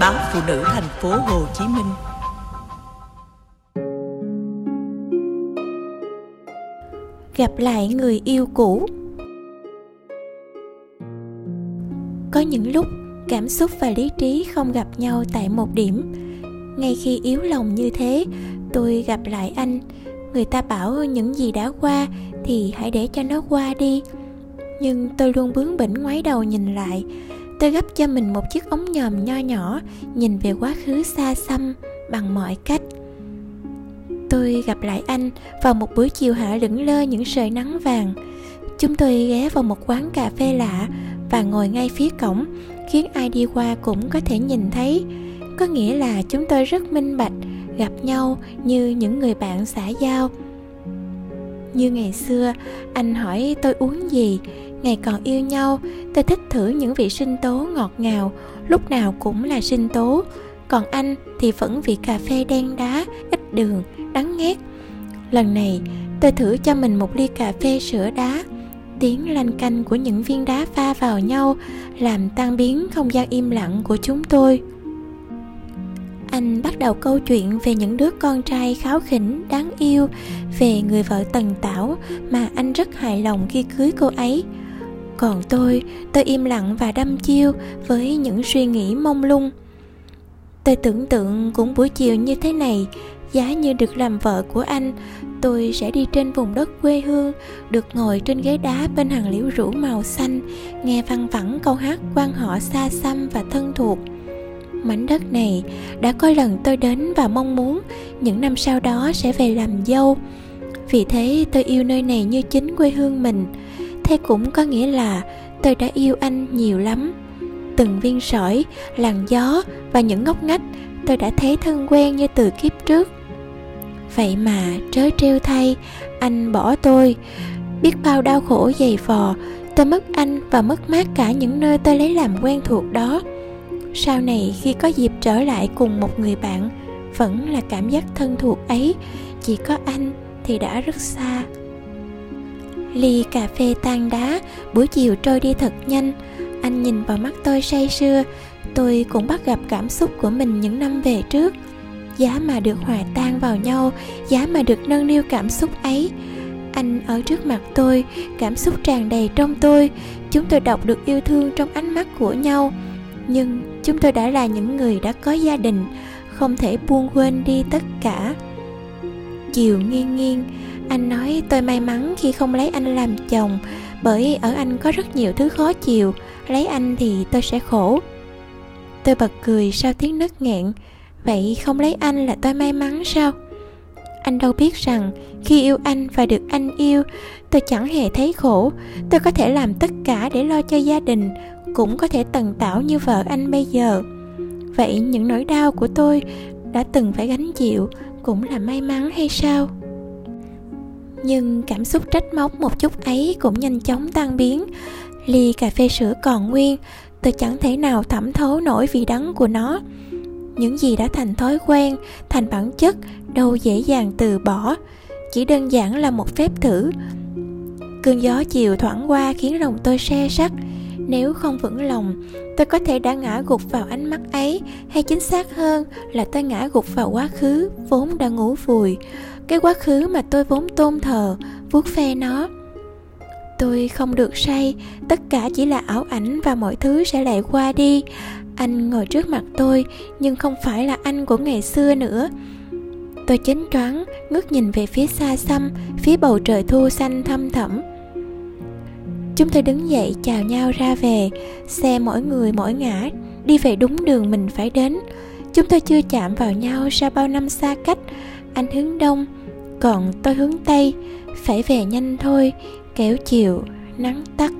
báo phụ nữ thành phố Hồ Chí Minh. Gặp lại người yêu cũ. Có những lúc, cảm xúc và lý trí không gặp nhau tại một điểm. Ngay khi yếu lòng như thế, tôi gặp lại anh. Người ta bảo những gì đã qua thì hãy để cho nó qua đi. Nhưng tôi luôn bướng bỉnh ngoái đầu nhìn lại tôi gấp cho mình một chiếc ống nhòm nho nhỏ, nhìn về quá khứ xa xăm bằng mọi cách. Tôi gặp lại anh vào một buổi chiều hạ lững lơ những sợi nắng vàng. Chúng tôi ghé vào một quán cà phê lạ và ngồi ngay phía cổng, khiến ai đi qua cũng có thể nhìn thấy. Có nghĩa là chúng tôi rất minh bạch, gặp nhau như những người bạn xã giao. Như ngày xưa, anh hỏi tôi uống gì ngày còn yêu nhau tôi thích thử những vị sinh tố ngọt ngào, lúc nào cũng là sinh tố. Còn anh thì vẫn vị cà phê đen đá, ít đường, đắng ngét lần này tôi thử cho mình một ly cà phê sữa đá. Tiếng lanh canh của những viên đá pha vào nhau làm tan biến không gian im lặng của chúng tôi. Anh bắt đầu câu chuyện về những đứa con trai kháo khỉnh, đáng yêu, về người vợ tần tảo mà anh rất hài lòng khi cưới cô ấy còn tôi tôi im lặng và đăm chiêu với những suy nghĩ mông lung. Tôi tưởng tượng cũng buổi chiều như thế này, giá như được làm vợ của anh, tôi sẽ đi trên vùng đất quê hương, được ngồi trên ghế đá bên hàng liễu rủ màu xanh, nghe văng vẳng câu hát quan họ xa xăm và thân thuộc. Mảnh đất này, đã có lần tôi đến và mong muốn những năm sau đó sẽ về làm dâu. Vì thế tôi yêu nơi này như chính quê hương mình thế cũng có nghĩa là tôi đã yêu anh nhiều lắm. Từng viên sỏi, làn gió và những ngóc ngách, tôi đã thấy thân quen như từ kiếp trước. Vậy mà trớ trêu thay, anh bỏ tôi. Biết bao đau khổ dày vò, tôi mất anh và mất mát cả những nơi tôi lấy làm quen thuộc đó. Sau này khi có dịp trở lại cùng một người bạn, vẫn là cảm giác thân thuộc ấy. Chỉ có anh thì đã rất xa ly cà phê tan đá, buổi chiều trôi đi thật nhanh. Anh nhìn vào mắt tôi say sưa, tôi cũng bắt gặp cảm xúc của mình những năm về trước. Giá mà được hòa tan vào nhau, giá mà được nâng niu cảm xúc ấy. Anh ở trước mặt tôi, cảm xúc tràn đầy trong tôi. Chúng tôi đọc được yêu thương trong ánh mắt của nhau. Nhưng chúng tôi đã là những người đã có gia đình, không thể buông quên đi tất cả. Chiều nghiêng nghiêng anh nói, tôi may mắn khi không lấy anh làm chồng, bởi ở anh có rất nhiều thứ khó chịu. Lấy anh thì tôi sẽ khổ. Tôi bật cười sau tiếng nấc nghẹn, vậy không lấy anh là tôi may mắn sao? Anh đâu biết rằng khi yêu anh và được anh yêu, tôi chẳng hề thấy khổ. Tôi có thể làm tất cả để lo cho gia đình, cũng có thể tần tảo như vợ anh bây giờ. Vậy những nỗi đau của tôi đã từng phải gánh chịu, cũng là may mắn hay sao? Nhưng cảm xúc trách móc một chút ấy cũng nhanh chóng tan biến. Ly cà phê sữa còn nguyên, tôi chẳng thể nào thẩm thấu nổi vị đắng của nó. Những gì đã thành thói quen, thành bản chất, đâu dễ dàng từ bỏ. Chỉ đơn giản là một phép thử. Cơn gió chiều thoảng qua khiến lòng tôi xe sắt. Nếu không vững lòng, tôi có thể đã ngã gục vào ánh mắt ấy. Hay chính xác hơn là tôi ngã gục vào quá khứ, vốn đã ngủ vùi cái quá khứ mà tôi vốn tôn thờ, vuốt ve nó. Tôi không được say, tất cả chỉ là ảo ảnh và mọi thứ sẽ lại qua đi. Anh ngồi trước mặt tôi, nhưng không phải là anh của ngày xưa nữa. Tôi chánh choáng, ngước nhìn về phía xa xăm, phía bầu trời thu xanh thăm thẳm. Chúng tôi đứng dậy chào nhau ra về, xe mỗi người mỗi ngã, đi về đúng đường mình phải đến. Chúng tôi chưa chạm vào nhau sau bao năm xa cách, anh hướng đông còn tôi hướng tây phải về nhanh thôi kéo chiều nắng tắt.